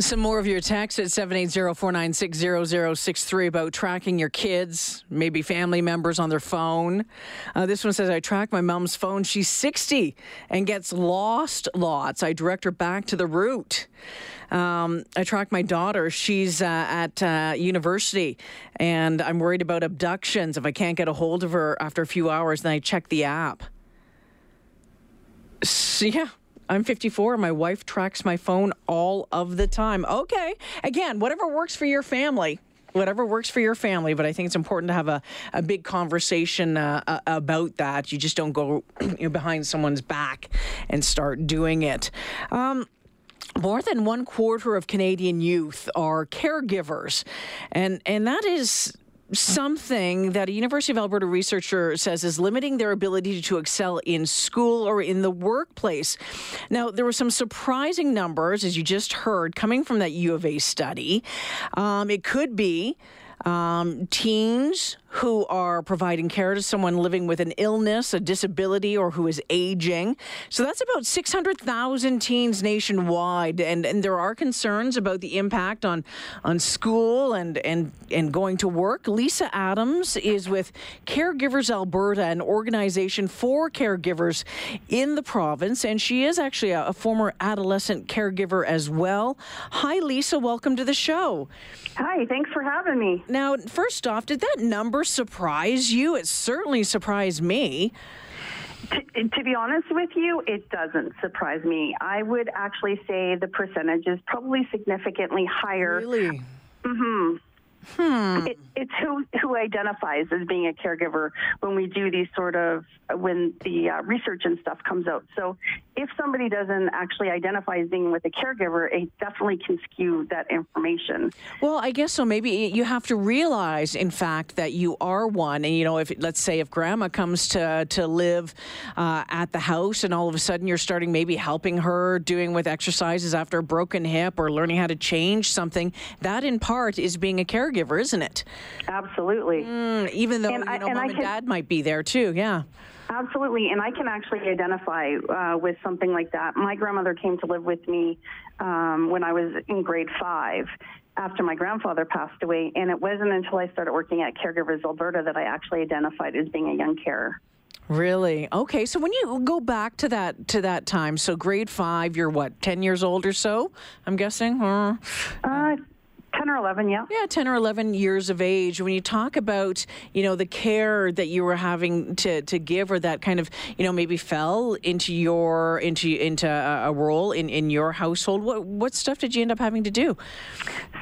Some more of your text at 780-496-0063 about tracking your kids, maybe family members on their phone. Uh, this one says, I track my mom's phone. She's 60 and gets lost lots. I direct her back to the route. Um, I track my daughter. She's uh, at uh, university, and I'm worried about abductions. If I can't get a hold of her after a few hours, then I check the app. So, yeah, I'm 54. My wife tracks my phone all of the time. Okay. Again, whatever works for your family. Whatever works for your family, but I think it's important to have a, a big conversation uh, about that. You just don't go behind someone's back and start doing it. Um, more than one quarter of Canadian youth are caregivers, and and that is something that a University of Alberta researcher says is limiting their ability to excel in school or in the workplace. Now, there were some surprising numbers, as you just heard, coming from that U of A study. Um, it could be um, teens who are providing care to someone living with an illness, a disability, or who is aging. So that's about 600,000 teens nationwide. And, and there are concerns about the impact on, on school and, and, and going to work. Lisa Adams is with Caregivers Alberta, an organization for caregivers in the province. And she is actually a, a former adolescent caregiver as well. Hi, Lisa. Welcome to the show. Hi, thanks for having me. Now, first off, did that number surprise you? It certainly surprised me. To, to, be honest with you, it doesn't surprise me. I would actually say the percentage is probably significantly higher. Really? Mm-hmm. Hmm. It, it's who who identifies as being a caregiver when we do these sort of when the uh, research and stuff comes out. So if somebody doesn't actually identify as being with a caregiver, it definitely can skew that information. Well, I guess so. Maybe you have to realize, in fact, that you are one. And you know, if let's say if grandma comes to to live uh, at the house, and all of a sudden you're starting maybe helping her doing with exercises after a broken hip or learning how to change something, that in part is being a caregiver, isn't it? Absolutely. Mm, even though and you know, I, mom and, can, dad might be there too. Yeah. Absolutely, and I can actually identify uh, with something like that. My grandmother came to live with me um, when I was in grade five after my grandfather passed away, and it wasn't until I started working at Caregivers Alberta that I actually identified as being a young carer. Really? Okay. So when you go back to that to that time, so grade five, you're what, ten years old or so? I'm guessing. Uh, uh 10 or 11, yeah. Yeah, 10 or 11 years of age. When you talk about, you know, the care that you were having to, to give or that kind of, you know, maybe fell into your, into, into a, a role in, in your household, what, what stuff did you end up having to do?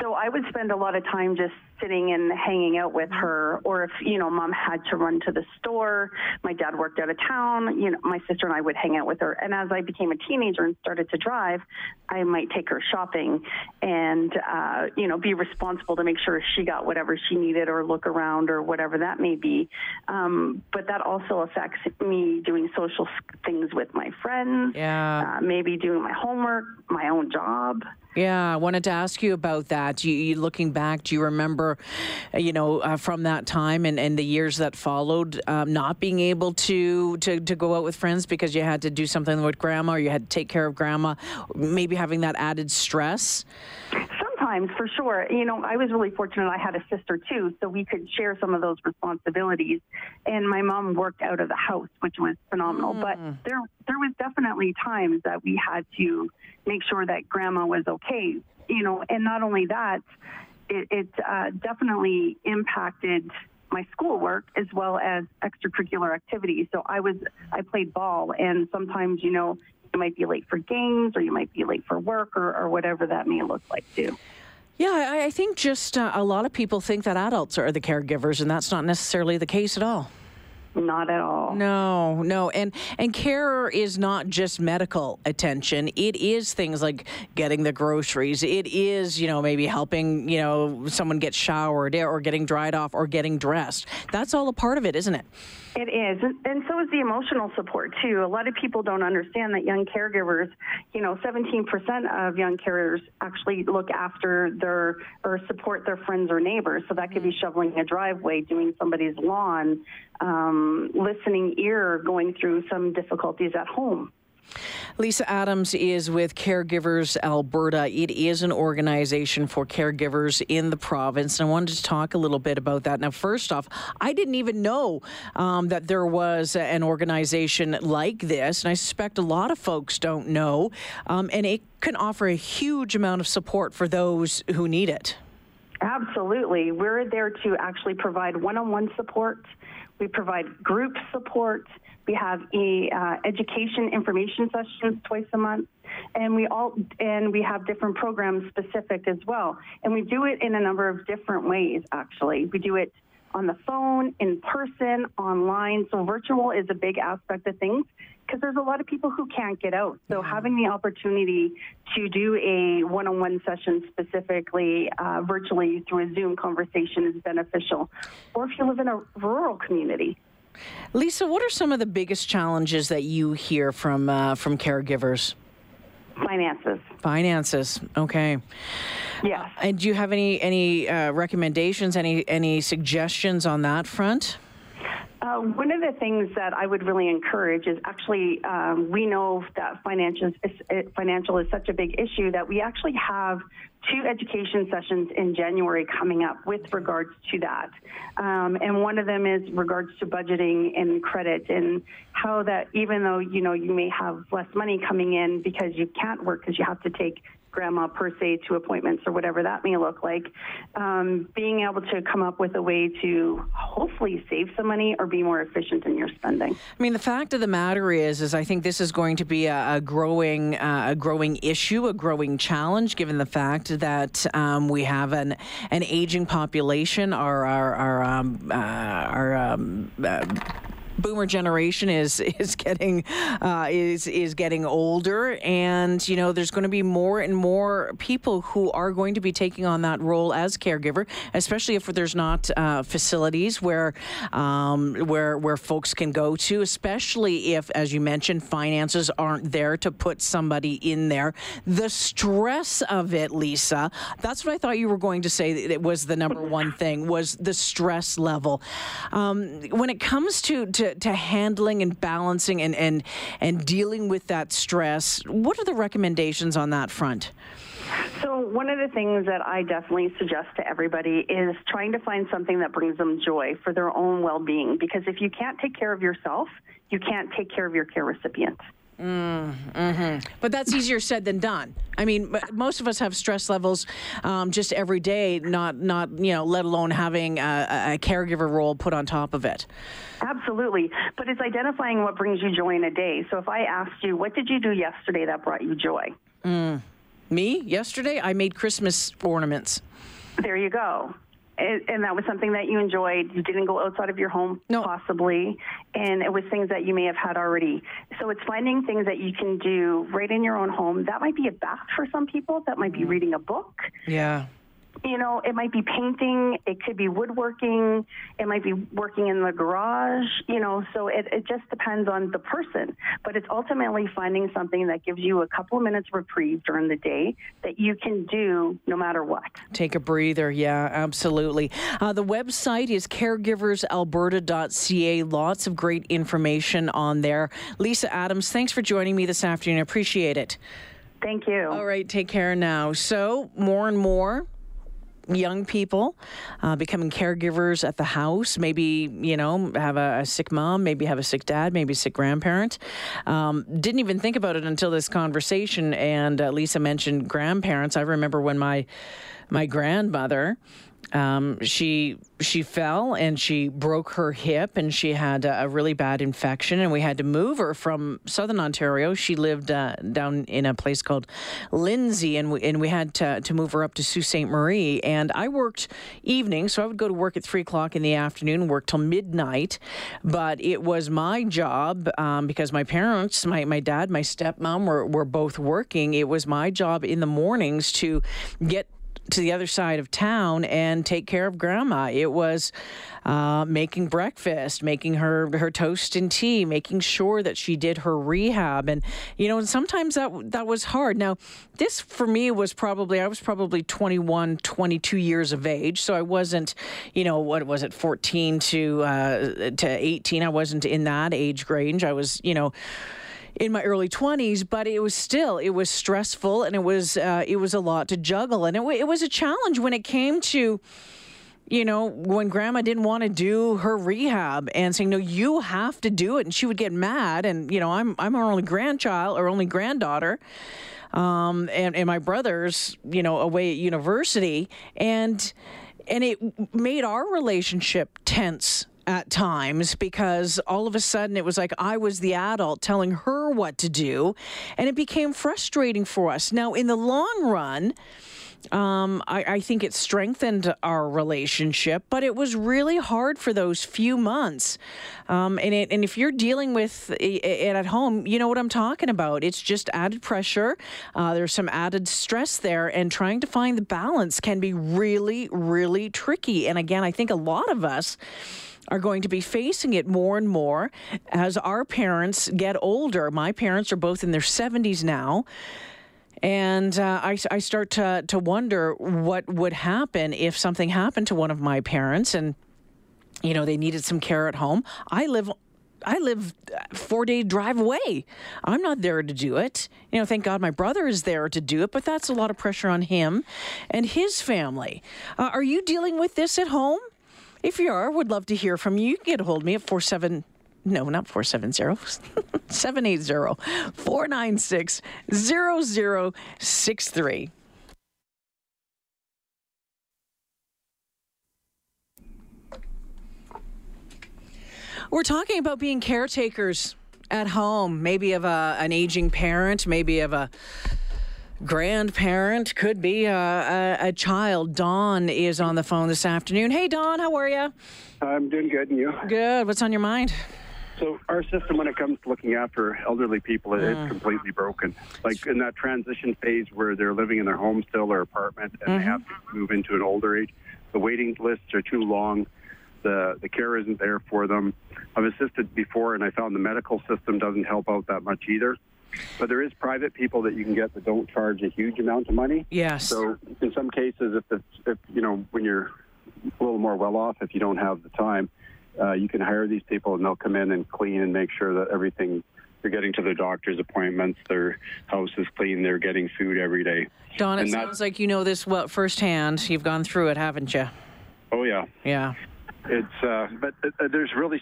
So I would spend a lot of time just sitting and hanging out with her or if you know mom had to run to the store my dad worked out of town you know my sister and i would hang out with her. And as i became a teenager and started to drive i might take her shopping and uh, you know be responsible to make sure she got whatever she needed or look around or whatever that may be. Um, but that also affects me doing social things with my friends yeah. uh, maybe doing my homework my own job yeah, I wanted to ask you about that. You, you looking back, do you remember, you know, uh, from that time and, and the years that followed, um, not being able to, to to go out with friends because you had to do something with grandma, or you had to take care of grandma, maybe having that added stress? Times for sure. You know, I was really fortunate. I had a sister too, so we could share some of those responsibilities. And my mom worked out of the house, which was phenomenal. Mm. But there, there was definitely times that we had to make sure that grandma was okay. You know, and not only that, it, it uh, definitely impacted my schoolwork as well as extracurricular activities. So I was I played ball, and sometimes you know you might be late for games or you might be late for work or, or whatever that may look like too. Yeah, I, I think just uh, a lot of people think that adults are the caregivers, and that's not necessarily the case at all. Not at all. No, no. And and care is not just medical attention. It is things like getting the groceries. It is, you know, maybe helping, you know, someone get showered or getting dried off or getting dressed. That's all a part of it, isn't it? It is, and so is the emotional support too. A lot of people don't understand that young caregivers, you know, 17% of young caregivers actually look after their or support their friends or neighbors. So that could be mm. shoveling a driveway, doing somebody's lawn, um, listening ear, going through some difficulties at home. Lisa Adams is with Caregivers Alberta. It is an organization for caregivers in the province. And I wanted to talk a little bit about that. Now, first off, I didn't even know um, that there was an organization like this. And I suspect a lot of folks don't know. Um, and it can offer a huge amount of support for those who need it. Absolutely. We're there to actually provide one on one support, we provide group support. We have a uh, education information sessions twice a month, and we all and we have different programs specific as well. And we do it in a number of different ways. Actually, we do it on the phone, in person, online. So virtual is a big aspect of things because there's a lot of people who can't get out. So having the opportunity to do a one-on-one session specifically uh, virtually through a Zoom conversation is beneficial. Or if you live in a rural community. Lisa, what are some of the biggest challenges that you hear from uh, from caregivers? Finances. Finances. Okay. Yeah. Uh, and do you have any any uh, recommendations, any any suggestions on that front? Uh, one of the things that I would really encourage is actually um, we know that financial is, financial is such a big issue that we actually have two education sessions in January coming up with regards to that. Um, and one of them is regards to budgeting and credit and how that even though you know you may have less money coming in because you can't work because you have to take grandma per se to appointments or whatever that may look like, um, being able to come up with a way to hopefully save some money or be more efficient in your spending. I mean, the fact of the matter is, is I think this is going to be a, a growing, uh, a growing issue, a growing challenge, given the fact that um, we have an an aging population. Our our our um, uh, our um, uh, boomer generation is is getting uh, is is getting older, and you know there's going to be more and more people who are going to be taking on that role as caregiver, especially if there's not uh, facilities where um, where where folks can go to, especially if, as you mentioned, finances aren't there to put somebody in there. The stress of it, Lisa, that's what I thought you were going to say. It was the number one thing was the stress level. Um, when it comes to, to to, handling and balancing and, and, and dealing with that stress, what are the recommendations on that front? So, one of the things that I definitely suggest to everybody is trying to find something that brings them joy for their own well being. Because if you can't take care of yourself, you can't take care of your care recipient. Mm, hmm But that's easier said than done. I mean, most of us have stress levels um, just every day, not not you know, let alone having a, a, caregiver role put on top of it. Absolutely, but it's identifying what brings you joy in a day. So if I asked you, what did you do yesterday that brought you joy? Mm. Me yesterday, I made Christmas ornaments. There you go and that was something that you enjoyed. You didn't go outside of your home, no. possibly, and it was things that you may have had already. So it's finding things that you can do right in your own home. That might be a bath for some people. That might be mm. reading a book. Yeah you know, it might be painting, it could be woodworking, it might be working in the garage, you know, so it, it just depends on the person. But it's ultimately finding something that gives you a couple of minutes reprieve during the day that you can do no matter what. Take a breather, yeah, absolutely. Uh, the website is caregiversalberta.ca. Lots of great information on there. Lisa Adams, thanks for joining me this afternoon. I appreciate it. Thank you. All right, take care now. So, more and more young people uh, becoming caregivers at the house. Maybe, you know, have a, a, sick mom, maybe have a sick dad, maybe sick grandparent. Um, didn't even think about it until this conversation. And uh, Lisa mentioned grandparents. I remember when my my grandmother um, she she fell and she broke her hip and she had a, really bad infection and we had to move her from southern Ontario. She lived uh, down in a place called Lindsay and we, and we had to, to move her up to Sault Ste. Marie. And I worked evenings, so I would go to work at three o'clock in the afternoon, work till midnight. But it was my job um, because my parents, my, my dad, my stepmom were, were both working. It was my job in the mornings to get to the other side of town and take care of grandma. It was uh, making breakfast, making her her toast and tea, making sure that she did her rehab, and you know, sometimes that that was hard. Now, this for me was probably I was probably 21, 22 years of age, so I wasn't, you know, what was it, 14 to uh, to 18. I wasn't in that age range. I was, you know in my early 20s but it was still it was stressful and it was uh, it was a lot to juggle and it, it was a challenge when it came to you know, when grandma didn't want to do her rehab and saying, no, you have to do it. And she would get mad. And, you know, I'm, I'm her only grandchild or only granddaughter. Um, and, and my brother's, you know, away at university. And, and it made our relationship tense at times because all of a sudden it was like I was the adult telling her what to do, and it became frustrating for us. Now, in the long run, um, I, I, think it strengthened our relationship, but it was really hard for those few months. Um, and, it, and if you're dealing with it at home, you know what I'm talking about. It's just added pressure. Uh, there's some added stress there, and trying to find the balance can be really, really tricky. And again, I think a lot of us are going to be facing it more and more as our parents get older. My parents are both in their 70s now. And uh, I, I start to, to wonder what would happen if something happened to one of my parents and, you know, they needed some care at home. I live I live four day drive away. I'm not there to do it. You know, thank God my brother is there to do it, but that's a lot of pressure on him and his family. Uh, are you dealing with this at home? If you are, would love to hear from you. You can get a hold of me at 47 no, not 470, 780 496 0063. We're talking about being caretakers at home, maybe of a, an aging parent, maybe of a grandparent, could be a, a, a, child. Don is on the phone this afternoon. Hey, Don, how are you? I'm doing good, and you? Good. What's on your mind? So our system, when it comes to looking after elderly people, is completely broken. Like in that transition phase where they're living in their home still or apartment, and mm-hmm. they have to move into an older age, the waiting lists are too long. The the care isn't there for them. I've assisted before, and I found the medical system doesn't help out that much either. But there is private people that you can get that don't charge a huge amount of money. Yes. So in some cases, if it's if you know when you're a little more well off, if you don't have the time, uh, you can hire these people and they'll come in and clean and make sure that everything they're getting to their doctor's appointments, their house is clean, they're getting food every day. Don, it and sounds like you know this well firsthand. You've gone through it, haven't you? Oh yeah. Yeah. It's uh, but uh, there's really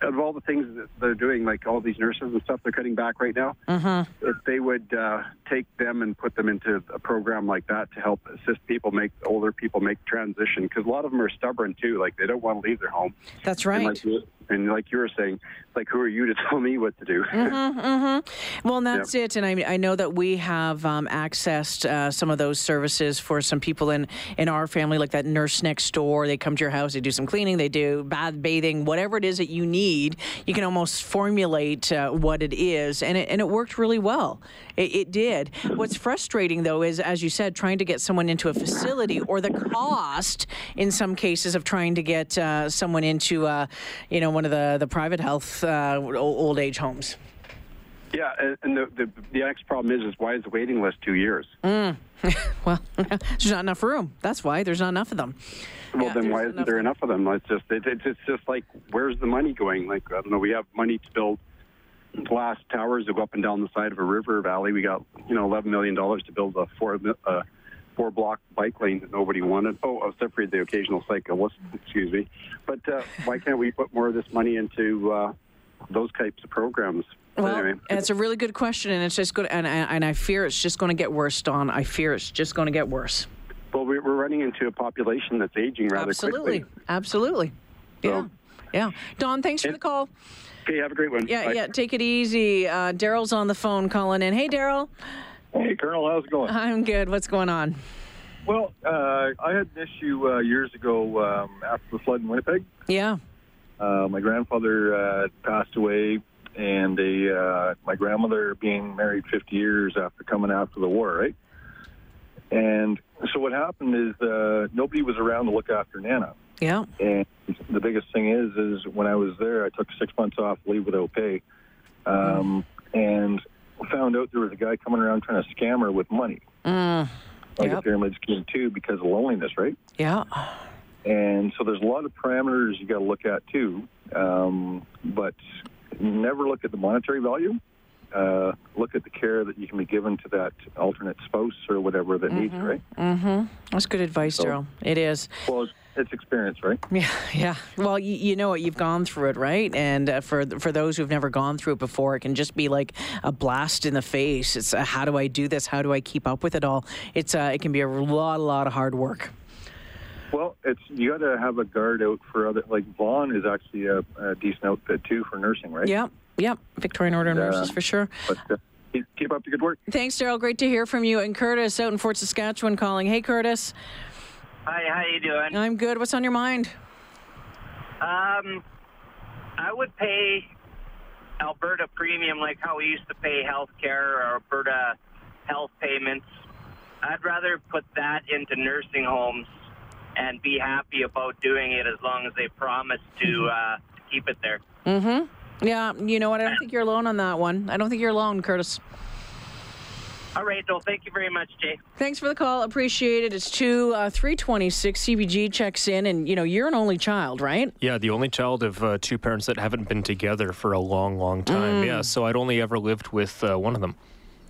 of all the things that they're doing, like all these nurses and stuff, they're cutting back right now. Uh-huh. If they would uh, take them and put them into a program like that to help assist people make older people make transition, because a lot of them are stubborn too. Like they don't want to leave their home. That's right. Like, and like you were saying, like who are you to tell me what to do? Mm-hmm, mm-hmm. Well, and that's yep. it. And I, I know that we have um, accessed uh, some of those services for some people in in our family, like that nurse next door. They come to your house, they do some cleaning, they do bath, bathing, whatever it is that you need. You can almost formulate uh, what it is, and it and it worked really well. It, it did. What's frustrating though is, as you said, trying to get someone into a facility or the cost in some cases of trying to get uh, someone into, uh, you know, one of the the private health uh, old age homes. Yeah, and the, the, the next problem is is why is the waiting list two years? Mm. well, there's not enough room. That's why there's not enough of them. Well, yeah, then why isn't there enough of them? It's just it, it's just like where's the money going? Like I don't know. We have money to build glass towers that go up and down the side of a river valley. We got you know 11 million dollars to build a four uh, four block bike lane that nobody wanted. Oh, except for the occasional cyclist. Excuse me. But uh, why can't we put more of this money into uh, those types of programs? Well, anyway. it's a really good question, and it's just good. And, and I fear it's just going to get worse, Don. I fear it's just going to get worse. Well, we're running into a population that's aging rather Absolutely. quickly. Absolutely. absolutely, Yeah. Yeah. Don, thanks for the call. Okay, have a great one. Yeah, Bye. yeah. Take it easy. Uh, Daryl's on the phone calling in. Hey, Daryl. Hey, Colonel. How's it going? I'm good. What's going on? Well, uh, I had an issue uh, years ago um, after the flood in Winnipeg. Yeah. Uh, my grandfather uh, passed away and a uh, my grandmother being married 50 years after coming after the war, right? And so what happened is uh, nobody was around to look after Nana. Yeah. And the biggest thing is, is when I was there, I took six months off leave without pay, um, and found out there was a guy coming around trying to scam her with money, Mm. like a pyramid scheme too, because of loneliness, right? Yeah. And so there's a lot of parameters you got to look at too, um, but never look at the monetary value. Uh, look at the care that you can be given to that alternate spouse or whatever that needs, it, right? Mm-hmm. That's good advice, So- Daryl. It is. Well, it's, experience, right? Yeah, yeah. Well, you, you know what? You've gone through it, right? And uh, for for those who've never gone through it before, it can just be like a blast in the face. It's uh, how do I do this? How do I keep up with it all? It's uh, it can be a lot, a lot of hard work. Well, it's you got to have a guard out for other. Like VON is actually a, a decent outfit too for nursing, right? Yep, yep. Victorian Order of Yeah. Nurses for sure. But uh, keep, keep up the good work. Thanks, Daryl. Great to hear from you. And Curtis out in Fort Saskatchewan calling. Hey, Curtis. Hi, how you doing? I'm good. What's on your mind? Um, I would pay Alberta premium like how we used to pay health care or Alberta health payments. I'd rather put that into nursing homes and be happy about doing it as long as they promise to uh, keep it there. Mm-hmm. Yeah, you know what? I don't think you're alone on that one. I don't think you're alone, Curtis. All right, well, thank you very much, Jay. Thanks for the call. Appreciate it. It's two uh, three twenty six. CBG checks in, and you know you're an only child, right? Yeah, the only child of uh, two parents that haven't been together for a long, long time. Yeah, so I'd only ever lived with uh, one of them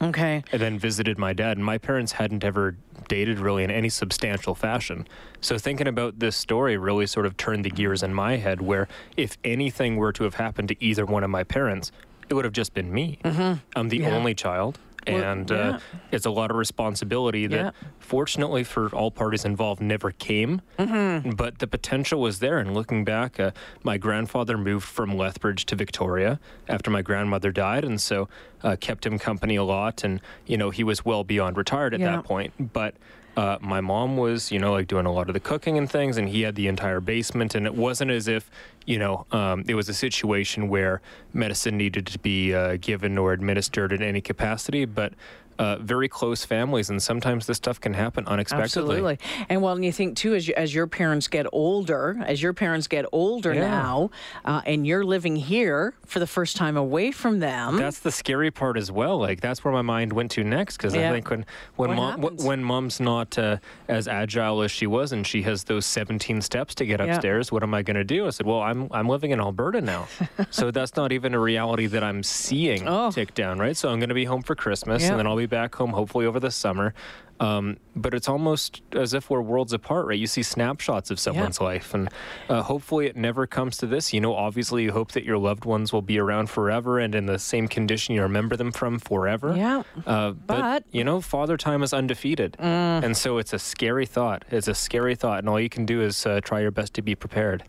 Okay. and then visited my dad. And my parents hadn't ever dated really in any substantial fashion. So thinking about this story really sort of turned the gears in my head where if anything were to have happened to either one of my parents, it would have just been me. Mm-hmm. I'm the Yeah. only child. And yeah. uh, it's a lot of responsibility that, Yeah. fortunately for all parties involved, never came. Mm-hmm. But the potential was there. And looking back, uh, my grandfather moved from Lethbridge to Victoria after my grandmother died, and so uh, kept him company a lot. And you know, he was well beyond retired at Yeah. that point. But uh, my mom was, you know, like doing a lot of the cooking and things, and he had the entire basement. And it wasn't as if, you know, um, it was a situation where medicine needed to be uh, given or administered in any capacity, but uh, very close families, and sometimes this stuff can happen unexpectedly. Absolutely. And well, and you think too, as you, as your parents get older, as your parents get older Yeah. now, uh, and you're living here for the first time away from them. That's the scary part as well. Like that's where my mind went to next because Yeah. I think when when What mom happens? when mom's not uh, as agile as she was and she has those 17 steps to get Yeah. upstairs, what am I going to do? I said, well, I'm I'm living in Alberta now, so that's not even a reality that I'm seeing Oh. tick down. Right, so I'm going to be home for Christmas Yeah. and then I'll be back home hopefully over the summer. Um, but it's almost as if we're worlds apart, right? You see snapshots of someone's life, and uh, hopefully it never comes to this. You know, obviously you hope that your loved ones will be around forever and in the same condition you remember them from forever. Yeah. Uh, But- but, you know, father time is undefeated, and so it's a scary thought. It's a scary thought, and all you can do is uh, try your best to be prepared.